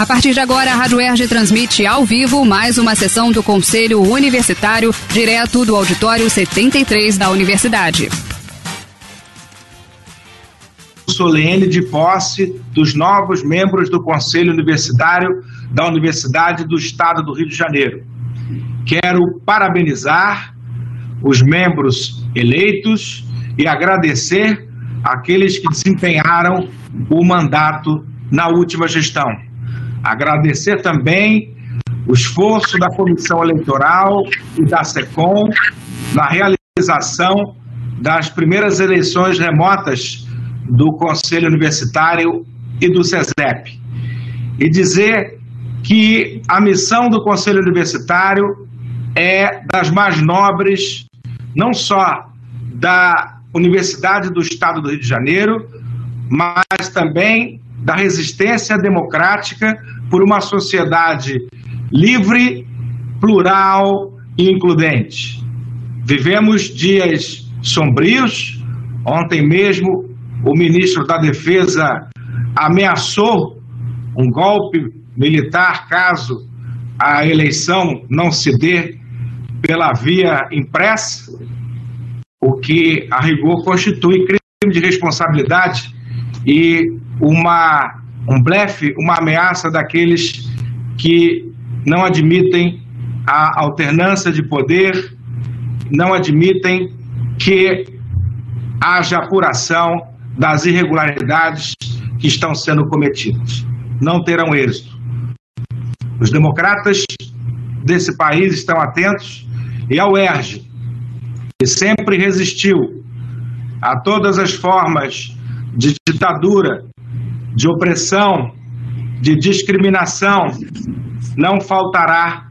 A partir de agora, a Rádio Erge transmite ao vivo mais uma sessão do Conselho Universitário, direto do Auditório 73 da Universidade. Solene de posse dos novos membros do Conselho Universitário da Universidade do Estado do Rio de Janeiro. Quero parabenizar os membros eleitos e agradecer aqueles que desempenharam o mandato na última gestão. Agradecer também o esforço da Comissão Eleitoral e da SECOM na realização das primeiras eleições remotas do Conselho Universitário e do SESEP. E dizer que a missão do Conselho Universitário é das mais nobres, não só da Universidade do Estado do Rio de Janeiro, mas também da resistência democrática por uma sociedade livre, plural e includente. Vivemos dias sombrios. Ontem mesmo, o ministro da Defesa ameaçou um golpe militar caso a eleição não se dê pela via impressa, o que a rigor constitui crime de responsabilidade e uma, um blefe, uma ameaça daqueles que não admitem a alternância de poder, não admitem que haja apuração das irregularidades que estão sendo cometidas. Não terão êxito. Os democratas desse país estão atentos e ao ERG, que sempre resistiu a todas as formas de ditadura, de opressão, de discriminação, não faltará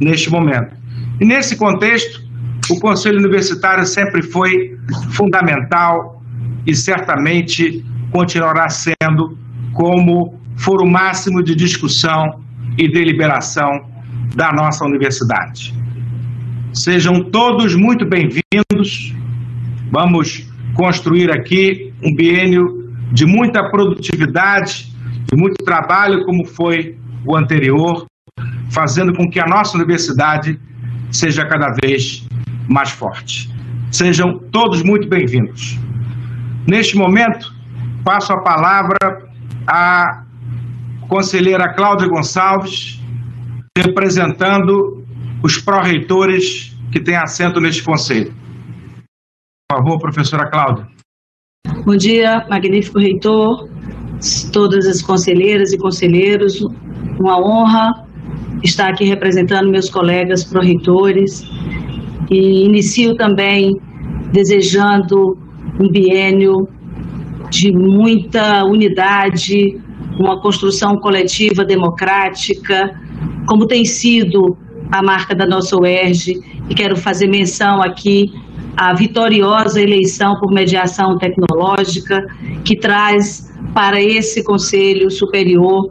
neste momento. E nesse contexto, o Conselho Universitário sempre foi fundamental e certamente continuará sendo como foro máximo de discussão e deliberação da nossa universidade. Sejam todos muito bem-vindos. Vamos construir aqui um biênio de muita produtividade, de muito trabalho, como foi o anterior, fazendo com que a nossa universidade seja cada vez mais forte. Sejam todos muito bem-vindos. Neste momento, passo a palavra à conselheira Cláudia Gonçalves, representando os pró-reitores que têm assento neste conselho. Por favor, professora Cláudia. Bom dia, magnífico reitor, todas as conselheiras e conselheiros. Uma honra estar aqui representando meus colegas pró-reitores e inicio também desejando um biênio de muita unidade, uma construção coletiva democrática, como tem sido a marca da nossa UERJ, e quero fazer menção aqui à vitoriosa eleição por mediação tecnológica, que traz para esse Conselho Superior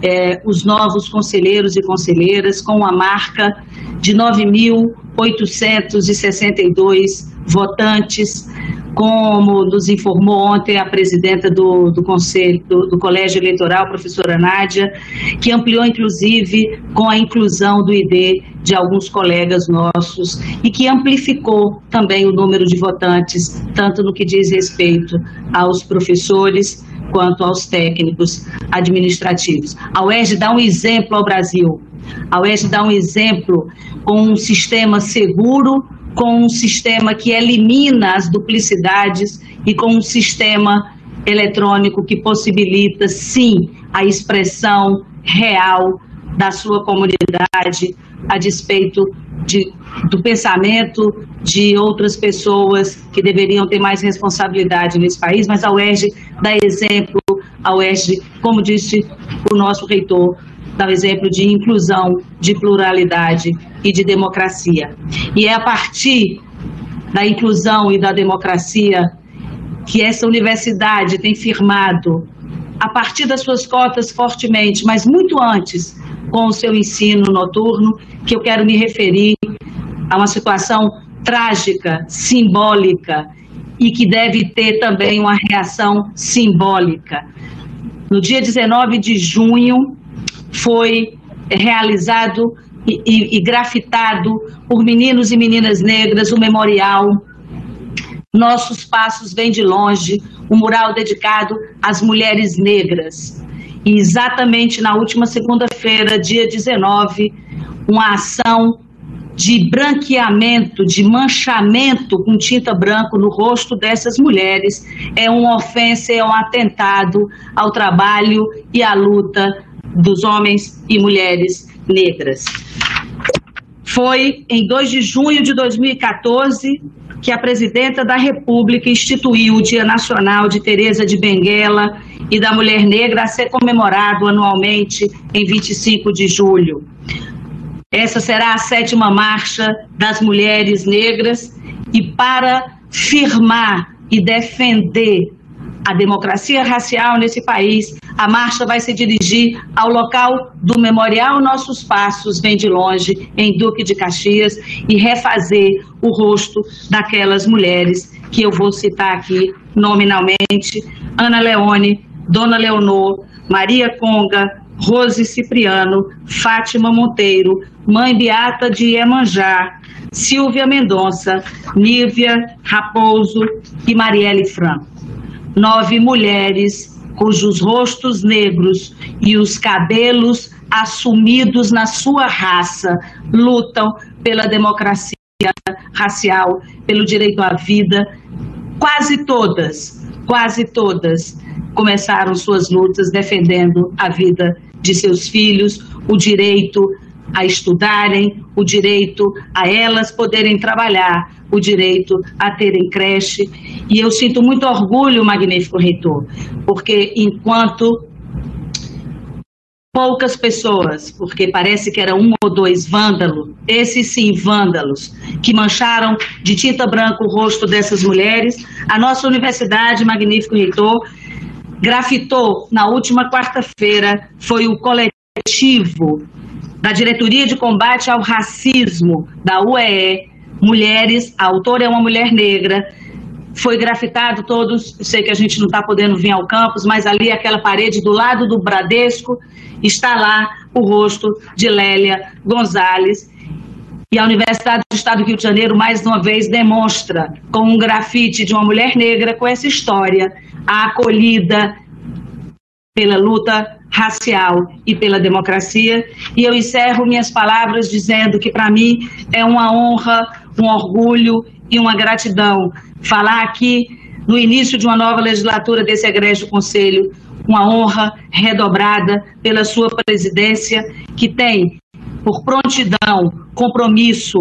é, os novos conselheiros e conselheiras com a marca de 9.862 votantes, como nos informou ontem a presidenta do, do Conselho, do, do, Colégio Eleitoral, professora Nádia, que ampliou inclusive com a inclusão do ID de alguns colegas nossos e que amplificou também o número de votantes, tanto no que diz respeito aos professores quanto aos técnicos administrativos. A UERJ dá um exemplo ao Brasil. A UERJ dá um exemplo com um sistema seguro, com um sistema que elimina as duplicidades e com um sistema eletrônico que possibilita, sim, a expressão real da sua comunidade a despeito de, do pensamento de outras pessoas que deveriam ter mais responsabilidade nesse país, mas a UERJ dá exemplo, a UERJ, como disse o nosso reitor, dá o exemplo de inclusão, de pluralidade e de democracia. E é a partir da inclusão e da democracia que essa universidade tem firmado, a partir das suas cotas fortemente, mas muito antes, com o seu ensino noturno, que eu quero me referir a uma situação trágica, simbólica e que deve ter também uma reação simbólica. No dia 19 de junho, foi realizado e, e, e grafitado por meninos e meninas negras o memorial Nossos Passos Vêm de Longe, um mural dedicado às mulheres negras. E exatamente na última segunda-feira, dia 19, uma ação de branqueamento, de manchamento com tinta branca no rosto dessas mulheres é uma ofensa, é um atentado ao trabalho e à luta dos homens e mulheres negras. Foi em 2 de junho de 2014 que a presidenta da República instituiu o Dia Nacional de Teresa de Benguela e da Mulher Negra a ser comemorado anualmente em 25 de julho. Essa será a sétima marcha das mulheres negras e para firmar e defender a democracia racial nesse país, a marcha vai se dirigir ao local do Memorial Nossos Passos Vem de Longe, em Duque de Caxias, e refazer o rosto daquelas mulheres que eu vou citar aqui nominalmente: Ana Leone, Dona Leonor, Maria Conga, Rose Cipriano, Fátima Monteiro, Mãe Beata de Iemanjá, Silvia Mendonça, Nívia Raposo e Marielle Franco. Nove mulheres cujos rostos negros e os cabelos assumidos na sua raça lutam pela democracia racial, pelo direito à vida. Quase todas, quase todas começaram suas lutas defendendo a vida de seus filhos, o direito a estudarem, o direito a elas poderem trabalhar, o direito a terem creche. E eu sinto muito orgulho, magnífico reitor, porque enquanto poucas pessoas, porque parece que era um ou dois vândalos, esses sim vândalos, que mancharam de tinta branca o rosto dessas mulheres, a nossa universidade, magnífico reitor, grafitou na última quarta-feira, foi o coletivo da Diretoria de Combate ao Racismo da UEE, Mulheres, a autora é uma mulher negra, foi grafitado todos, sei que a gente não está podendo vir ao campus, mas ali aquela parede do lado do Bradesco, está lá o rosto de Lélia Gonzalez, e a Universidade do Estado do Rio de Janeiro, mais uma vez, demonstra com um grafite de uma mulher negra com essa história, a acolhida pela luta racial e pela democracia. E eu encerro minhas palavras dizendo que, para mim, é uma honra, um orgulho e uma gratidão falar aqui no início de uma nova legislatura desse egrégio conselho, uma honra redobrada pela sua presidência, que tem por prontidão, compromisso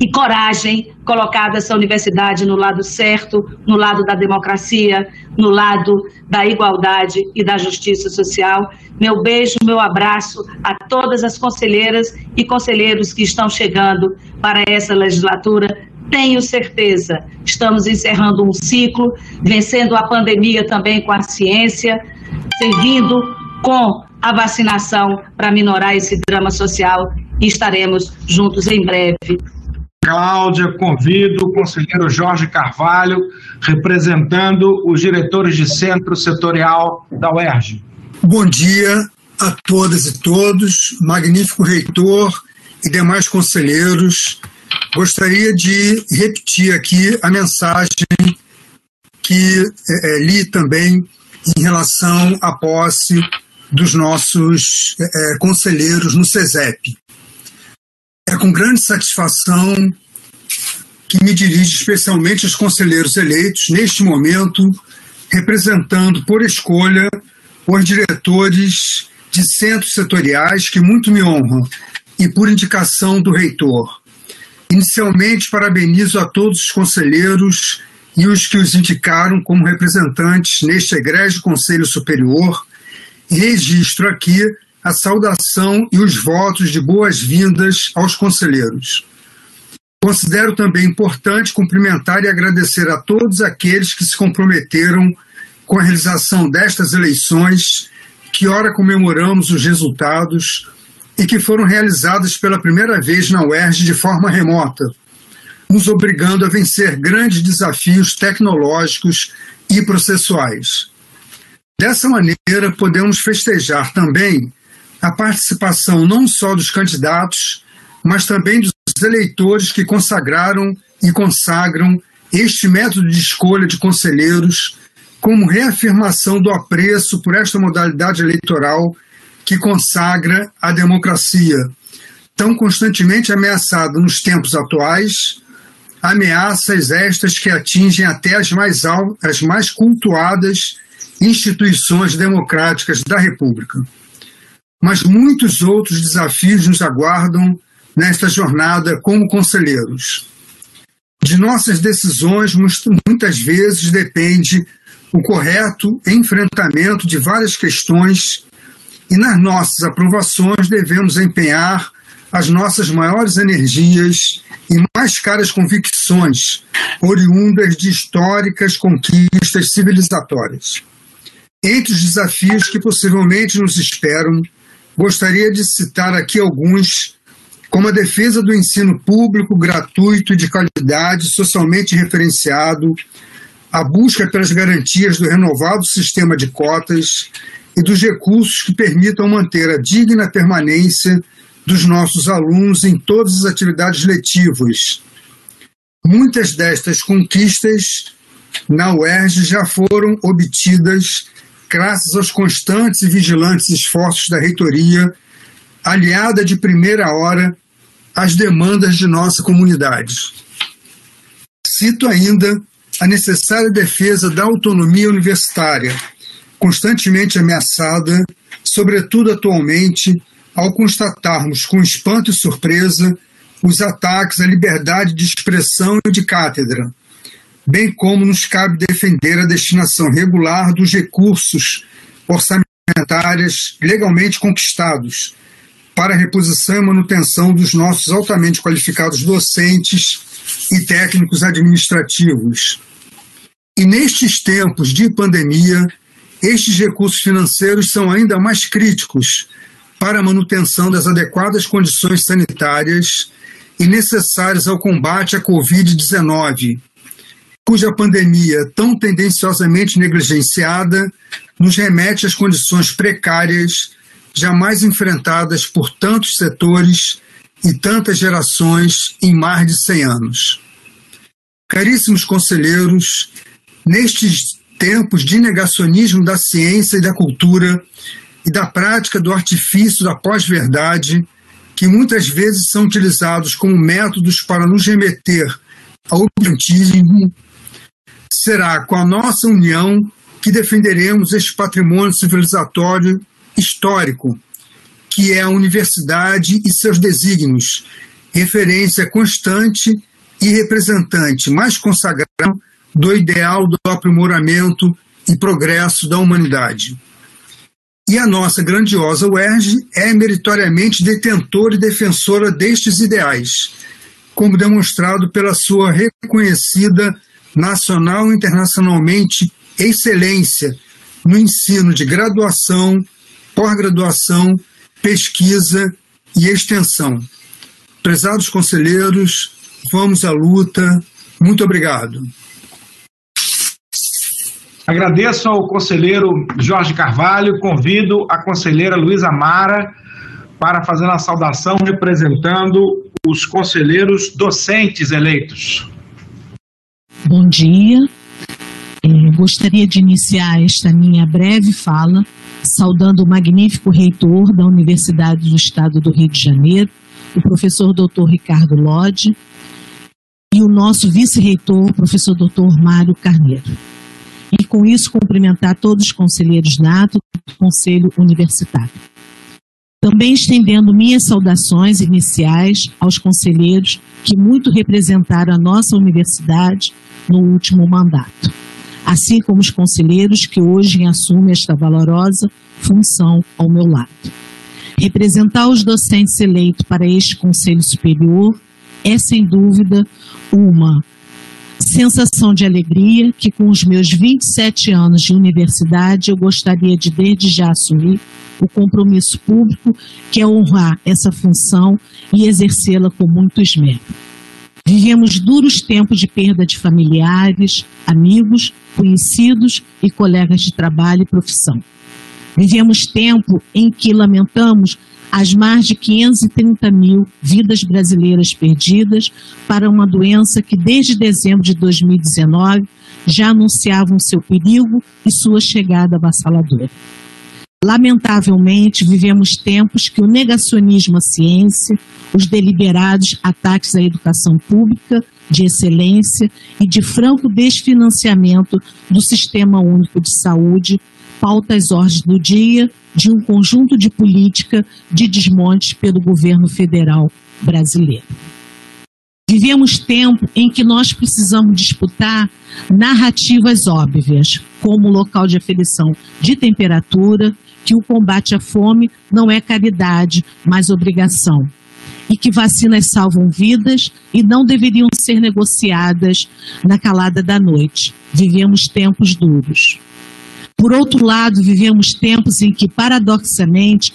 e coragem colocado essa universidade no lado certo, no lado da democracia, no lado da igualdade e da justiça social. Meu beijo, meu abraço a todas as conselheiras e conselheiros que estão chegando para essa legislatura. Tenho certeza, estamos encerrando um ciclo, vencendo a pandemia também com a ciência, servindo com a vacinação para minorar esse drama social e estaremos juntos em breve Cláudia, convido o conselheiro Jorge Carvalho, representando os diretores de centro setorial da UERJ. Bom dia a todas e todos, magnífico reitor e demais conselheiros. Gostaria de repetir aqui a mensagem que é, li também em relação à posse dos nossos é, conselheiros no CESEP. É com grande satisfação que me dirijo especialmente aos conselheiros eleitos, neste momento, representando por escolha os diretores de centros setoriais que muito me honram e por indicação do reitor. Inicialmente, parabenizo a todos os conselheiros e os que os indicaram como representantes neste egrégio Conselho Superior registro aqui a saudação e os votos de boas-vindas aos conselheiros. Considero também importante cumprimentar e agradecer a todos aqueles que se comprometeram com a realização destas eleições, que ora comemoramos os resultados e que foram realizadas pela primeira vez na UERJ de forma remota, nos obrigando a vencer grandes desafios tecnológicos e processuais. Dessa maneira, podemos festejar também a participação não só dos candidatos, mas também dos eleitores que consagraram e consagram este método de escolha de conselheiros como reafirmação do apreço por esta modalidade eleitoral que consagra a democracia, tão constantemente ameaçada nos tempos atuais, ameaças estas que atingem até as mais, as mais cultuadas instituições democráticas da República. Mas muitos outros desafios nos aguardam nesta jornada como conselheiros. De nossas decisões, muitas vezes depende o correto enfrentamento de várias questões e nas nossas aprovações devemos empenhar as nossas maiores energias e mais caras convicções, oriundas de históricas conquistas civilizatórias. Entre os desafios que possivelmente nos esperam, gostaria de citar aqui alguns, como a defesa do ensino público gratuito e de qualidade socialmente referenciado, a busca pelas garantias do renovado sistema de cotas e dos recursos que permitam manter a digna permanência dos nossos alunos em todas as atividades letivas. Muitas destas conquistas na UERJ já foram obtidas graças aos constantes e vigilantes esforços da reitoria, aliada de primeira hora às demandas de nossa comunidade. Cito ainda a necessária defesa da autonomia universitária, constantemente ameaçada, sobretudo atualmente ao constatarmos com espanto e surpresa os ataques à liberdade de expressão e de cátedra, bem como nos cabe defender a destinação regular dos recursos orçamentários legalmente conquistados para a reposição e manutenção dos nossos altamente qualificados docentes e técnicos administrativos. E nestes tempos de pandemia, estes recursos financeiros são ainda mais críticos para a manutenção das adequadas condições sanitárias e necessárias ao combate à Covid-19, cuja pandemia, tão tendenciosamente negligenciada, nos remete às condições precárias jamais enfrentadas por tantos setores e tantas gerações em mais de 100 anos. Caríssimos conselheiros, nestes tempos de negacionismo da ciência e da cultura, e da prática do artifício da pós-verdade, que muitas vezes são utilizados como métodos para nos remeter ao obscurantismo, será com a nossa união que defenderemos este patrimônio civilizatório histórico, que é a universidade e seus desígnios, referência constante e representante mais consagrado do ideal do aprimoramento e progresso da humanidade. E a nossa grandiosa UERJ é meritoriamente detentora e defensora destes ideais, como demonstrado pela sua reconhecida nacional e internacionalmente excelência no ensino de graduação, pós-graduação, pesquisa e extensão. Prezados conselheiros, vamos à luta. Muito obrigado. Agradeço ao conselheiro Jorge Carvalho, convido a conselheira Luísa Mara para fazer uma saudação representando os conselheiros docentes eleitos. Bom dia. É, gostaria de iniciar esta minha breve fala saudando o magnífico reitor da Universidade do Estado do Rio de Janeiro, o professor Dr. Ricardo Lodge, e o nosso vice-reitor, professor Dr. Mário Carneiro e, com isso, cumprimentar todos os conselheiros nato do Conselho Universitário. Também estendendo minhas saudações iniciais aos conselheiros que muito representaram a nossa universidade no último mandato, assim como os conselheiros que hoje assumem esta valorosa função ao meu lado. Representar os docentes eleitos para este Conselho Superior é, sem dúvida, uma sensação de alegria que, com os meus 27 anos de universidade, eu gostaria de, desde já, assumir o compromisso público que é honrar essa função e exercê-la com muito esmero. Vivemos duros tempos de perda de familiares, amigos, conhecidos e colegas de trabalho e profissão. Vivemos tempo em que lamentamos as mais de 530 mil vidas brasileiras perdidas para uma doença que desde dezembro de 2019 já anunciavam seu perigo e sua chegada avassaladora. Lamentavelmente, vivemos tempos que o negacionismo à ciência, os deliberados ataques à educação pública de excelência e de franco desfinanciamento do Sistema Único de Saúde pauta as ordens do dia de um conjunto de política de desmonte pelo governo federal brasileiro. Vivemos tempo em que nós precisamos disputar narrativas óbvias, como local de aferição de temperatura, que o combate à fome não é caridade, mas obrigação, e que vacinas salvam vidas e não deveriam ser negociadas na calada da noite. Vivemos tempos duros. Por outro lado, vivemos tempos em que, paradoxalmente,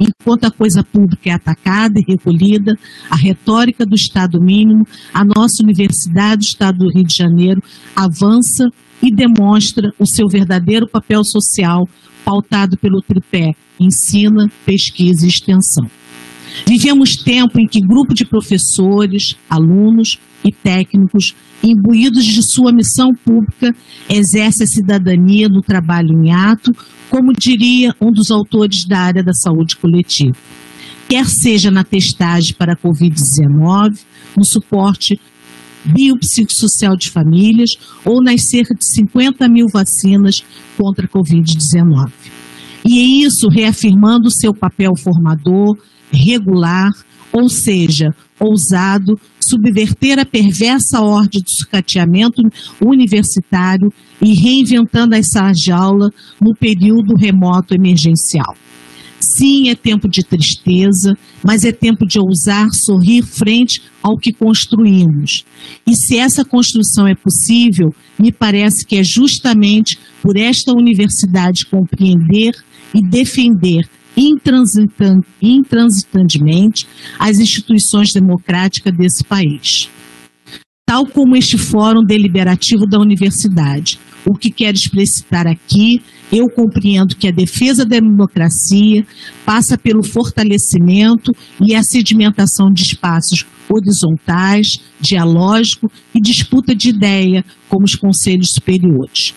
enquanto a coisa pública é atacada e recolhida, a retórica do Estado mínimo, a nossa Universidade do Estado do Rio de Janeiro avança e demonstra o seu verdadeiro papel social, pautado pelo tripé ensina, pesquisa e extensão. Vivemos tempo em que grupo de professores, alunos e técnicos, imbuídos de sua missão pública, exerce a cidadania no trabalho em ato, como diria um dos autores da área da saúde coletiva. Quer seja na testagem para a Covid-19, no suporte biopsicossocial de famílias ou nas cerca de 50 mil vacinas contra a Covid-19. E é isso reafirmando seu papel formador, regular, ou seja, ousado, subverter a perversa ordem do sucateamento universitário e reinventando as salas de aula no período remoto emergencial. Sim, é tempo de tristeza, mas é tempo de ousar sorrir frente ao que construímos. E se essa construção é possível, me parece que é justamente por esta universidade compreender e defender intransitantemente as instituições democráticas desse país. Tal como este fórum deliberativo da universidade. O que quero explicitar aqui, eu compreendo que a defesa da democracia passa pelo fortalecimento e a sedimentação de espaços horizontais, dialógico e disputa de ideia, como os conselhos superiores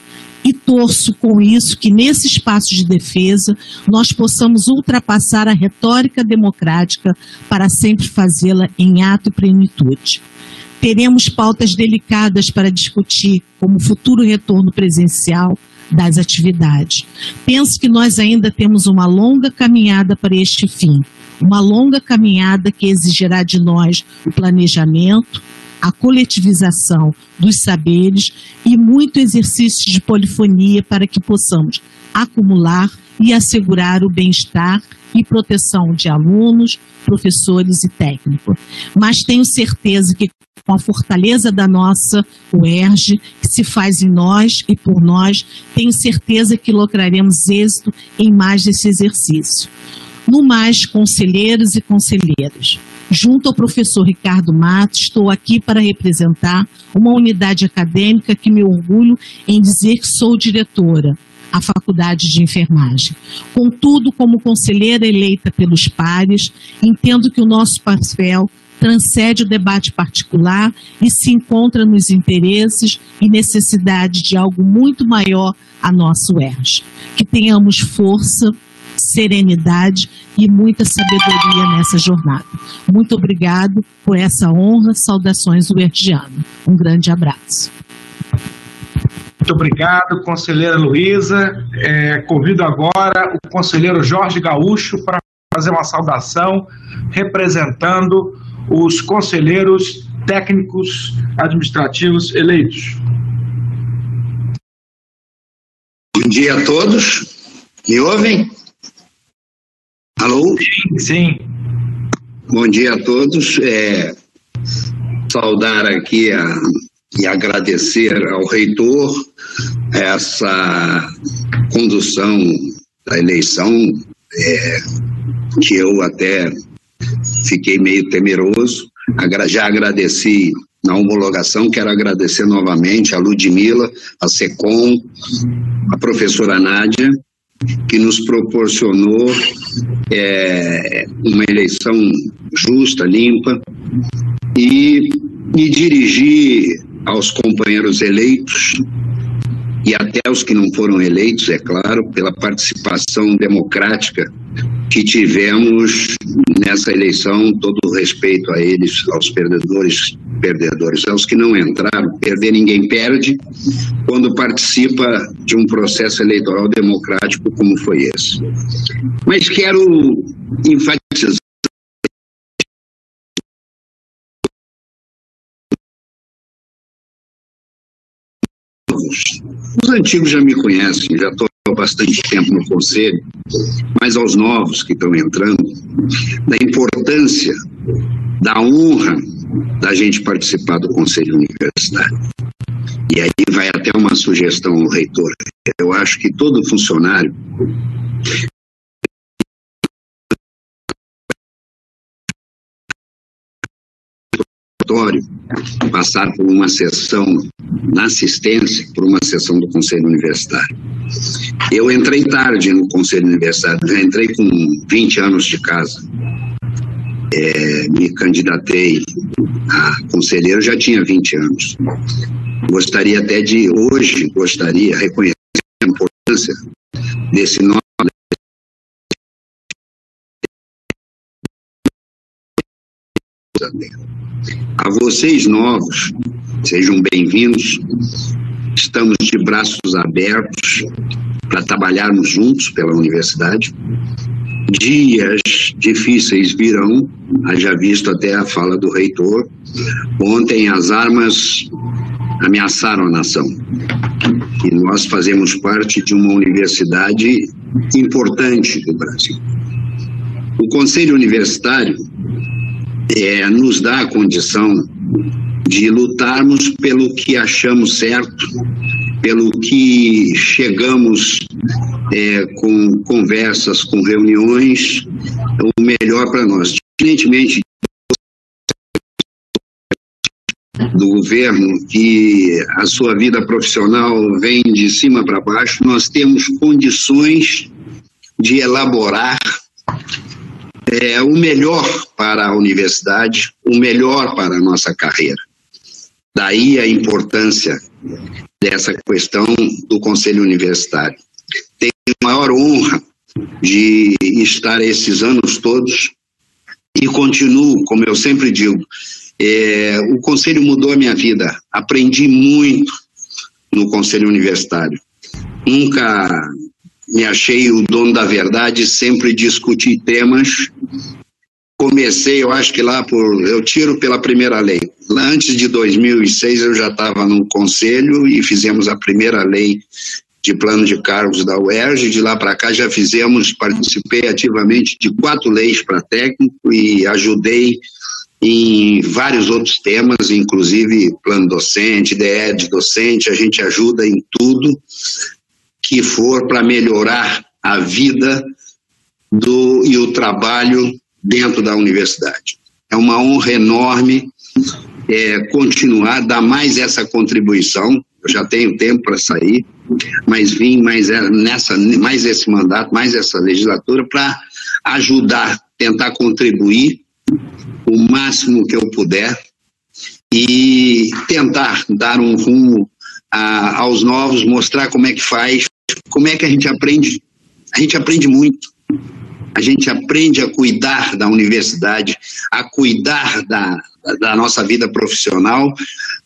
e torço com isso que nesse espaço de defesa nós possamos ultrapassar a retórica democrática para sempre fazê-la em ato e plenitude. Teremos pautas delicadas para discutir, como futuro retorno presencial das atividades. Penso que nós ainda temos uma longa caminhada para este fim, uma longa caminhada que exigirá de nós o planejamento, a coletivização dos saberes e muito exercício de polifonia para que possamos acumular e assegurar o bem-estar e proteção de alunos, professores e técnicos. Mas tenho certeza que com a fortaleza da nossa UERJ, que se faz em nós e por nós, tenho certeza que lograremos êxito em mais desse exercício. No mais, conselheiros e conselheiras, Junto ao professor Ricardo Matos, estou aqui para representar uma unidade acadêmica que me orgulho em dizer que sou diretora, a Faculdade de Enfermagem. Contudo, como conselheira eleita pelos pares, entendo que o nosso papel transcende o debate particular e se encontra nos interesses e necessidade de algo muito maior a nosso UERJ. Que tenhamos força, serenidade e muita sabedoria nessa jornada. Muito obrigado por essa honra. Saudações uerdiano. Um grande abraço. Muito obrigado, conselheira Luísa. É, convido agora o conselheiro Jorge Gaúcho para fazer uma saudação representando os conselheiros técnicos administrativos eleitos. Bom dia a todos. Me ouvem? Alô? Sim. Bom dia a todos. É, saudar aqui a, e agradecer ao reitor essa condução da eleição, é, que eu até fiquei meio temeroso. Já agradeci na homologação, quero agradecer novamente a Ludmila, a SECOM, a professora Nádia, que nos proporcionou é, uma eleição justa, limpa, e me dirigir aos companheiros eleitos e até os que não foram eleitos, é claro, pela participação democrática que tivemos nessa eleição, todo o respeito a eles, aos perdedores, perdedores, aos que não entraram, perder ninguém perde quando participa de um processo eleitoral democrático como foi esse. Mas quero enfatizar Os antigos já me conhecem, já estou bastante tempo no conselho, mas aos novos que estão entrando, da importância, da honra da gente participar do conselho universitário. E aí vai até uma sugestão ao reitor. Eu acho que todo funcionário passar por uma sessão na assistência, por uma sessão do Conselho Universitário. Eu entrei tarde no Conselho Universitário, já entrei com 20 anos de casa. É, me candidatei a conselheiro, já tinha 20 anos. Gostaria até de, hoje, gostaria, reconhecer a importância desse nome A vocês novos, sejam bem-vindos. Estamos de braços abertos para trabalharmos juntos pela universidade. Dias difíceis virão, haja visto até a fala do reitor. Ontem as armas ameaçaram a nação. E nós fazemos parte de uma universidade importante do Brasil. O Conselho Universitário é, nos dá a condição de lutarmos pelo que achamos certo, pelo que chegamos é, com conversas, com reuniões, o melhor para nós. Diferentemente do governo, que a sua vida profissional vem de cima para baixo, nós temos condições de elaborar é, o melhor para a universidade, o melhor para a nossa carreira. Daí a importância dessa questão do Conselho Universitário. Tenho a maior honra de estar esses anos todos e continuo, como eu sempre digo, é, o Conselho mudou a minha vida. Aprendi muito no Conselho Universitário. Nunca me achei o dono da verdade, sempre discuti temas. Comecei, eu acho que lá por. Eu tiro pela primeira lei. Lá antes de 2006 eu já estava no conselho e fizemos a primeira lei de plano de cargos da UERJ. De lá para cá já fizemos, participei ativamente de quatro leis para técnico e ajudei em vários outros temas, inclusive plano docente, DED docente, a gente ajuda em tudo que for para melhorar a vida do, e o trabalho dentro da universidade. É uma honra enorme é, continuar, dar mais essa contribuição. Eu já tenho tempo para sair, mas vim mais, é, nessa, mais esse mandato, mais essa legislatura para ajudar, tentar contribuir o máximo que eu puder e tentar dar um rumo a, aos novos, mostrar como é que faz, como é que a gente aprende? A gente aprende muito. A gente aprende a cuidar da universidade, a cuidar da, da nossa vida profissional,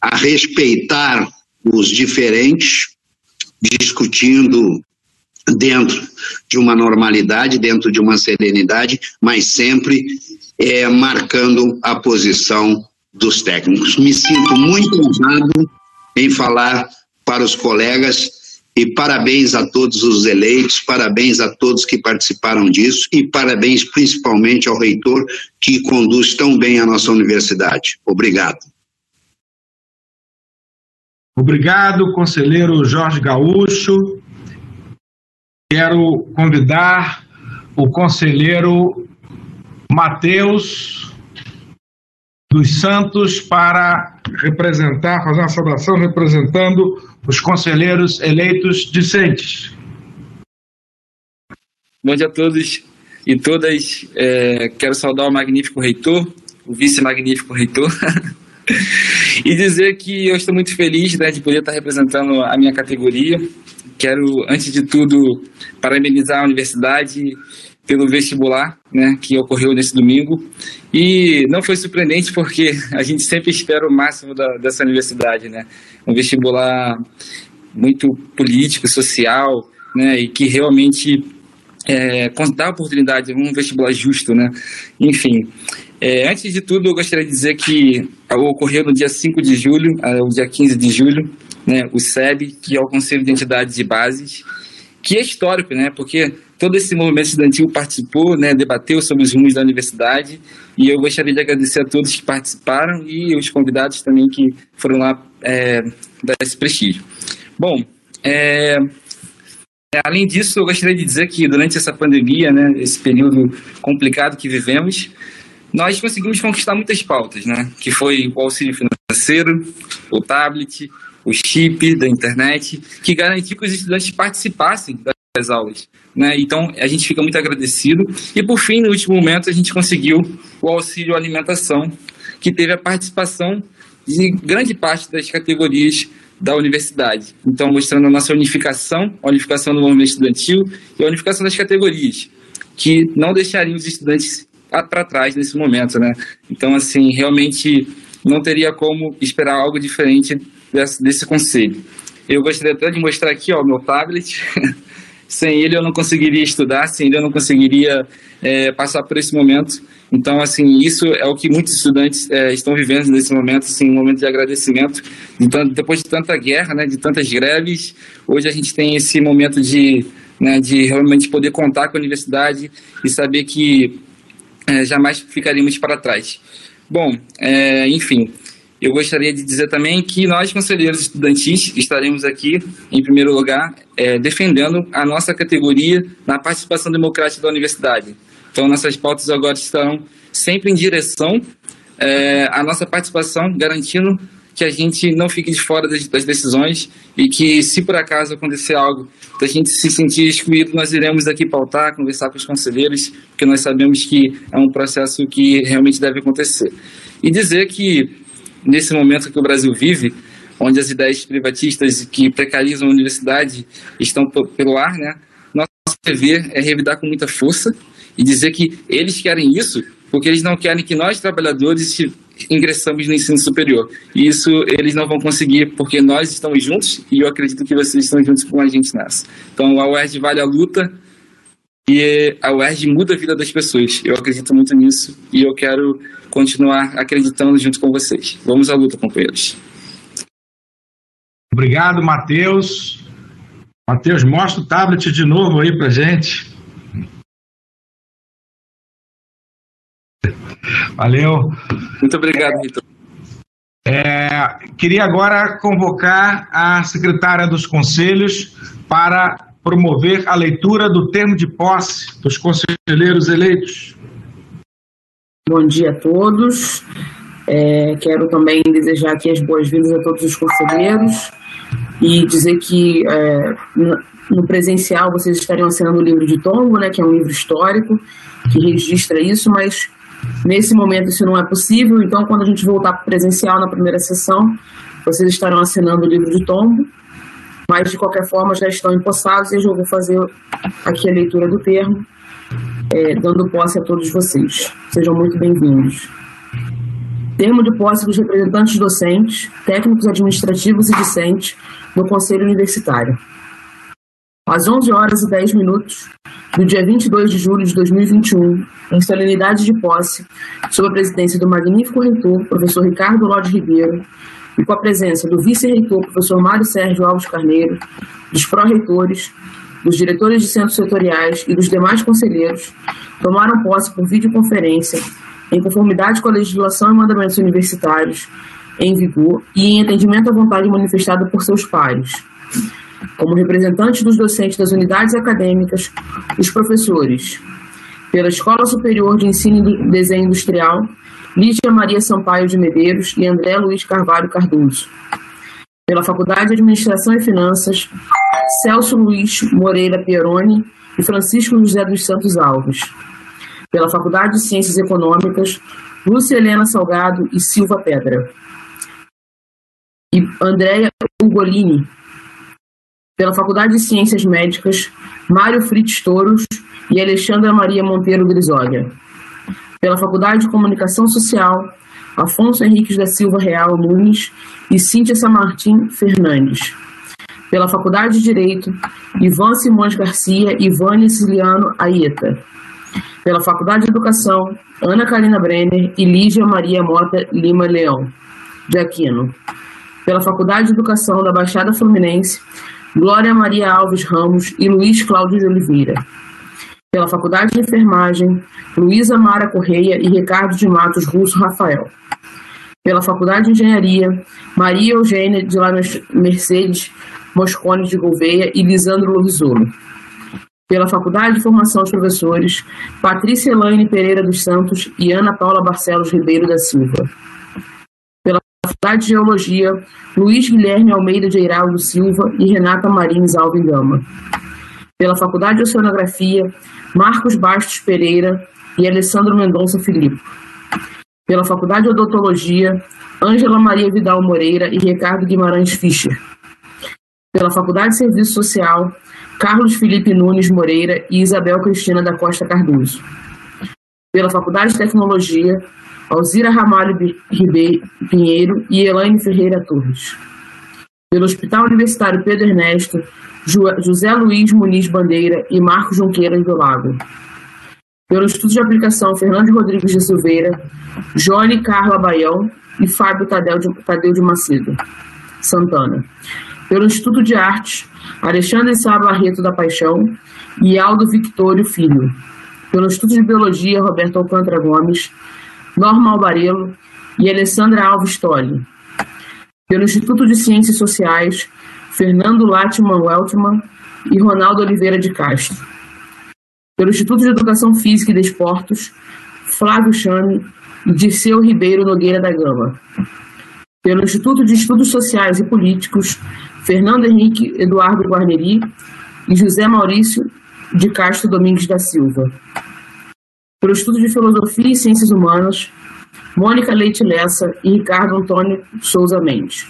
a respeitar os diferentes, discutindo dentro de uma normalidade, dentro de uma serenidade, mas sempre é, marcando a posição dos técnicos. Me sinto muito honrado em falar para os colegas e parabéns a todos os eleitos, parabéns a todos que participaram disso e parabéns principalmente ao reitor que conduz tão bem a nossa universidade. Obrigado. Obrigado, conselheiro Jorge Gaúcho. Quero convidar o conselheiro Matheus dos Santos para representar, fazer uma saudação representando os conselheiros eleitos discentes. Bom dia a todos e todas. É, quero saudar o magnífico reitor, o vice-magnífico reitor, e dizer que eu estou muito feliz né, de poder estar representando a minha categoria. Quero, antes de tudo, parabenizar a universidade pelo vestibular, né, que ocorreu nesse domingo. E não foi surpreendente porque a gente sempre espera o máximo da, dessa universidade, né? Um vestibular muito político, social, né, e que realmente é, dá oportunidade, um vestibular justo, né? Enfim, é, antes de tudo, eu gostaria de dizer que ocorreu no dia 5 de julho, o dia 15 de julho, né, o SEB, que é o Conselho de Entidades e Bases, que é histórico, né? Porque todo esse movimento estudantil participou, né, debateu sobre os rumos da universidade, e eu gostaria de agradecer a todos que participaram e os convidados também que foram lá é, dar esse prestígio. Bom, é, além disso, eu gostaria de dizer que durante essa pandemia, né, esse período complicado que vivemos, nós conseguimos conquistar muitas pautas, né, que foi o auxílio financeiro, o tablet, o chip da internet, que garantiu que os estudantes participassem das aulas. Né? Então, a gente fica muito agradecido. E, por fim, no último momento, a gente conseguiu o auxílio alimentação, que teve a participação de grande parte das categorias da universidade. Então, mostrando a nossa unificação, a unificação do movimento estudantil e a unificação das categorias, que não deixariam os estudantes para trás nesse momento. Né? Então, assim, realmente não teria como esperar algo diferente desse, desse conselho. Eu gostaria até de mostrar aqui o meu tablet. sem ele eu não conseguiria estudar, sem ele eu não conseguiria é, passar por esse momento. Então, assim, isso é o que muitos estudantes é, estão vivendo nesse momento, assim, um momento de agradecimento. Então, depois de tanta guerra, né, de tantas greves, hoje a gente tem esse momento de, né, de realmente poder contar com a universidade e saber que é, jamais ficaríamos para trás. Bom, é, enfim, eu gostaria de dizer também que nós, conselheiros estudantis, estaremos aqui, em primeiro lugar, é, defendendo a nossa categoria na participação democrática da universidade. Então, nossas pautas agora estarão sempre em direção é, à nossa participação, garantindo que a gente não fique de fora das, das, decisões e que, se por acaso acontecer algo da gente se sentir excluído, nós iremos aqui pautar, conversar com os conselheiros, porque nós sabemos que é um processo que realmente deve acontecer. E dizer que nesse momento que o Brasil vive, onde as ideias privatistas que precarizam a universidade estão pelo ar, né? Nosso dever é revidar com muita força e dizer que eles querem isso porque eles não querem que nós, trabalhadores, ingressamos no ensino superior. E isso eles não vão conseguir porque nós estamos juntos e eu acredito que vocês estão juntos com a gente nessa. Então, a UERJ vale a luta e a UERJ muda a vida das pessoas. Eu acredito muito nisso e eu quero continuar acreditando junto com vocês. Vamos à luta, companheiros. Obrigado, Matheus. Matheus, mostra o tablet de novo aí para gente. Valeu. Muito obrigado, Vitor. É, queria agora convocar a secretária dos conselhos para promover a leitura do termo de posse dos conselheiros eleitos. Bom dia a todos. É, quero também desejar aqui as boas-vindas a todos os conselheiros e dizer que é, no presencial vocês estariam assinando o livro de tombo, né, que é um livro histórico que registra isso, mas nesse momento isso não é possível, então quando a gente voltar para o presencial na primeira sessão, vocês estarão assinando o livro de tombo mas de qualquer forma já estão empossados e eu vou fazer aqui a leitura do termo, é, dando posse a todos vocês. Sejam muito bem-vindos. Termo de posse dos representantes docentes, técnicos administrativos e discentes do Conselho Universitário. Às 11 horas e 10 minutos do dia 22 de julho de 2021, em solenidade de posse, sob a presidência do magnífico reitor, professor Ricardo Lodi Ribeiro, com a presença do vice-reitor, professor Mário Sérgio Alves Carneiro, dos pró-reitores, dos diretores de centros setoriais e dos demais conselheiros, tomaram posse por videoconferência, em conformidade com a legislação e mandamentos universitários em vigor e em atendimento à vontade manifestada por seus pares. Como representantes dos docentes das unidades acadêmicas, os professores, pela Escola Superior de Ensino e Desenho Industrial, Lígia Maria Sampaio de Medeiros e André Luiz Carvalho Cardoso. Pela Faculdade de Administração e Finanças, Celso Luiz Moreira Pieroni e Francisco José dos Santos Alves. Pela Faculdade de Ciências Econômicas, Lúcia Helena Salgado e Silva Pedra. E Andréia Ugolini. Pela Faculdade de Ciências Médicas, Mário Fritz Touros e Alexandra Maria Monteiro Grisólia. Pela Faculdade de Comunicação Social, Afonso Henriques da Silva Real Nunes e Cíntia Samartim Fernandes. Pela Faculdade de Direito, Ivan Simões Garcia e Ivane Siciliano Aieta. Pela Faculdade de Educação, Ana Karina Brenner e Lígia Maria Mota Lima Leão, de Aquino. Pela Faculdade de Educação da Baixada Fluminense, Glória Maria Alves Ramos e Luiz Cláudio de Oliveira. Pela Faculdade de Enfermagem, Luísa Mara Correia e Ricardo de Matos Russo Rafael. Pela Faculdade de Engenharia, Maria Eugênia de La Mercedes Moscone de Gouveia e Lisandro Lovisolo. Pela Faculdade de Formação dos Professores, Patrícia Elaine Pereira dos Santos e Ana Paula Barcelos Ribeiro da Silva. Pela Faculdade de Geologia, Luiz Guilherme Almeida de Eiraldo Silva e Renata Marins Alves Gama. Pela Faculdade de Oceanografia, Marcos Bastos Pereira e Alessandro Mendonça Filipe. Pela Faculdade de Odontologia, Ângela Maria Vidal Moreira e Ricardo Guimarães Fischer. Pela Faculdade de Serviço Social, Carlos Felipe Nunes Moreira e Isabel Cristina da Costa Cardoso. Pela Faculdade de Tecnologia, Alzira Ramalho Ribeiro Pinheiro e Elaine Ferreira Torres. Pelo Hospital Universitário Pedro Ernesto, José Luiz Muniz Bandeira e Marcos Junqueira do Lago. Pelo Instituto de Aplicação Fernando Rodrigues de Silveira, Johnny Carla Baião e Fábio Tadeu de, Tadeu de Macedo Santana. Pelo Instituto de Artes, Alexandre Sá Barreto da Paixão e Aldo Victório Filho. Pelo Instituto de Biologia, Roberto Alcântara Gomes, Norma Albarelo e Alessandra Alves Tolle. Pelo Instituto de Ciências Sociais, Fernando Latman Weltman e Ronaldo Oliveira de Castro. Pelo Instituto de Educação Física e Desportos, Flávio Chame e Dirceu Ribeiro Nogueira da Gama. Pelo Instituto de Estudos Sociais e Políticos, Fernando Henrique Eduardo Guarneri e José Maurício de Castro Domingues da Silva. Pelo Estudo de Filosofia e Ciências Humanas, Mônica Leite Lessa e Ricardo Antônio Souza Mendes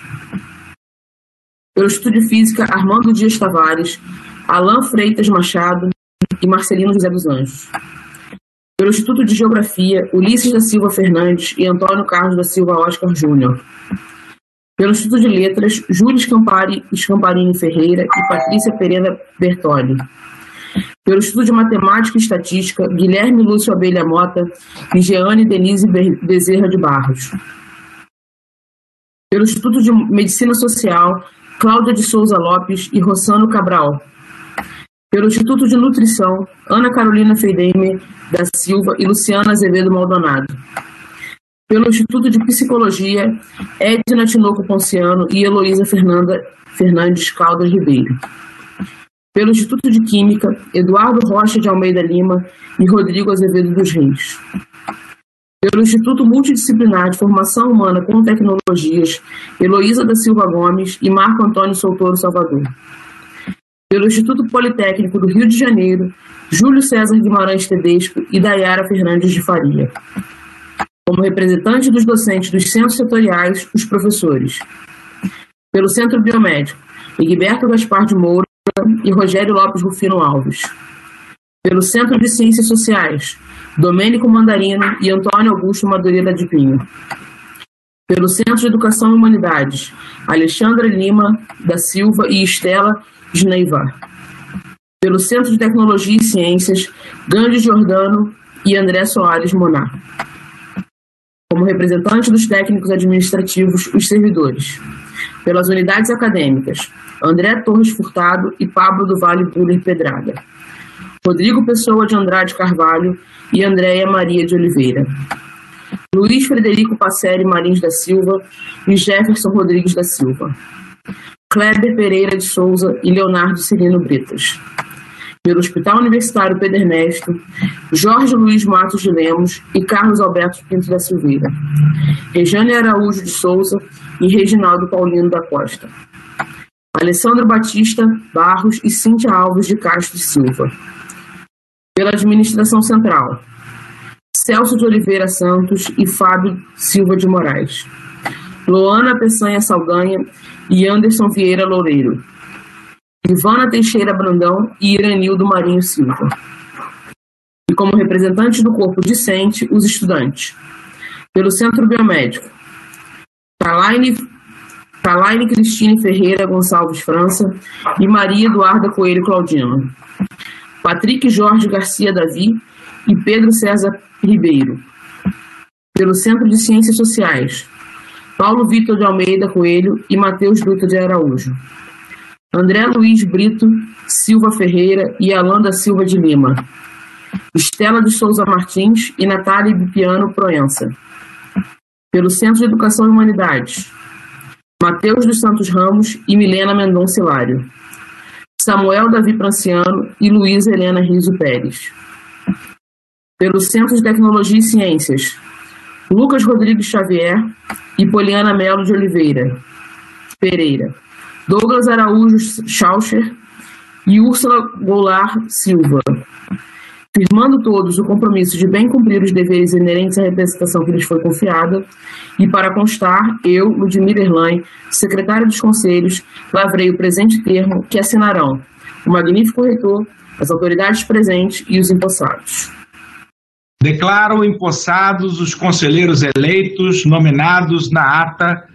pelo Estudo de Física Armando Dias Tavares, Alain Freitas Machado e Marcelino José dos Anjos. Pelo Instituto de Geografia, Ulisses da Silva Fernandes e Antônio Carlos da Silva Oscar Júnior. Pelo Instituto de Letras, Júlio Scampari, Scamparini Ferreira e Patrícia Pereira Bertoli. Pelo Instituto de Matemática e Estatística, Guilherme Lúcio Abelha Mota e Jeane Denise Bezerra de Barros. Pelo Instituto de Medicina Social, Cláudia de Souza Lopes e Rossano Cabral. Pelo Instituto de Nutrição, Ana Carolina Feideme da Silva e Luciana Azevedo Maldonado. Pelo Instituto de Psicologia, Edna Tinoco Ponciano e Heloísa Fernanda Fernandes Caldas Ribeiro. Pelo Instituto de Química, Eduardo Rocha de Almeida Lima e Rodrigo Azevedo dos Reis pelo Instituto Multidisciplinar de Formação Humana com Tecnologias, Heloísa da Silva Gomes e Marco Antônio Soutor Salvador. Pelo Instituto Politécnico do Rio de Janeiro, Júlio César Guimarães Tedesco e Dayara Fernandes de Faria. Como representante dos docentes dos centros setoriais, os professores. Pelo Centro Biomédico, Egberto Gaspar de Moura e Rogério Lopes Rufino Alves. Pelo Centro de Ciências Sociais, Domênico Mandarino e Antônio Augusto Madureira de Pinho. Pelo Centro de Educação e Humanidades, Alexandra Lima da Silva e Estela Sneivar. Pelo Centro de Tecnologia e Ciências, Gandhi Giordano e André Soares Monar. Como representante dos técnicos administrativos, os servidores. Pelas unidades acadêmicas, André Torres Furtado e Pablo do Vale Buller Pedrada. Rodrigo Pessoa de Andrade Carvalho e Andréia Maria de Oliveira. Luiz Frederico Passeri Marins da Silva e Jefferson Rodrigues da Silva. Kleber Pereira de Souza e Leonardo Cirino Bretas. Pelo Hospital Universitário Pedro Ernesto, Jorge Luiz Matos de Lemos e Carlos Alberto Pinto da Silveira. Rejane Araújo de Souza e Reginaldo Paulino da Costa. Alessandro Batista Barros e Cíntia Alves de Castro Silva Pela administração central, Celso de Oliveira Santos e Fábio Silva de Moraes. Loana Peçanha Saldanha e Anderson Vieira Loureiro. Ivana Teixeira Brandão e Iranildo Marinho Silva. E como representantes do corpo discente, os estudantes. Pelo Centro Biomédico, Talaine, Talaine Cristine Ferreira Gonçalves França e Maria Eduarda Coelho Claudino. Patrick Jorge Garcia Davi e Pedro César Ribeiro. Pelo Centro de Ciências Sociais, Paulo Vitor de Almeida Coelho e Matheus Dutra de Araújo. André Luiz Brito Silva Ferreira e Alanda Silva de Lima. Estela de Souza Martins e Natália Bipiano Proença. Pelo Centro de Educação e Humanidades, Mateus dos Santos Ramos e Milena Mendonça Hilário. Samuel Davi Pranciano e Luísa Helena Riso Pérez. Pelo Centro de Tecnologia e Ciências, Lucas Rodrigues Xavier e Poliana Melo de Oliveira Pereira. Douglas Araújo Schaucher e Úrsula Goulart Silva, firmando todos o compromisso de bem cumprir os deveres inerentes à representação que lhes foi confiada, e para constar, eu, Ludmila Erlain, secretário dos Conselhos, lavrei o presente termo que assinarão o magnífico reitor, as autoridades presentes e os empossados. Declaro empossados os conselheiros eleitos nominados na ata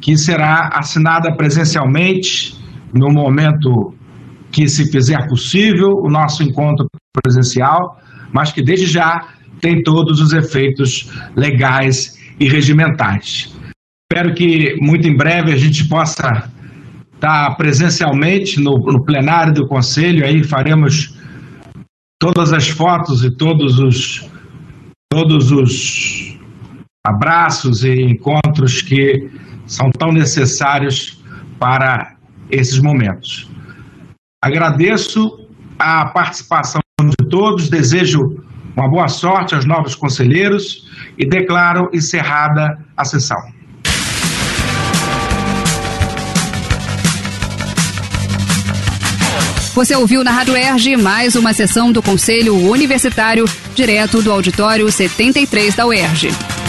que será assinada presencialmente no momento que se fizer possível o nosso encontro presencial, mas que desde já tem todos os efeitos legais e regimentais. Espero que muito em breve a gente possa estar presencialmente no, no plenário do Conselho, aí faremos todas as fotos e todos os todos os abraços e encontros que são tão necessários para esses momentos. Agradeço a participação de todos, desejo uma boa sorte aos novos conselheiros e declaro encerrada a sessão. Você ouviu na Rádio Erge mais uma sessão do Conselho Universitário, direto do auditório 73 da UERJ.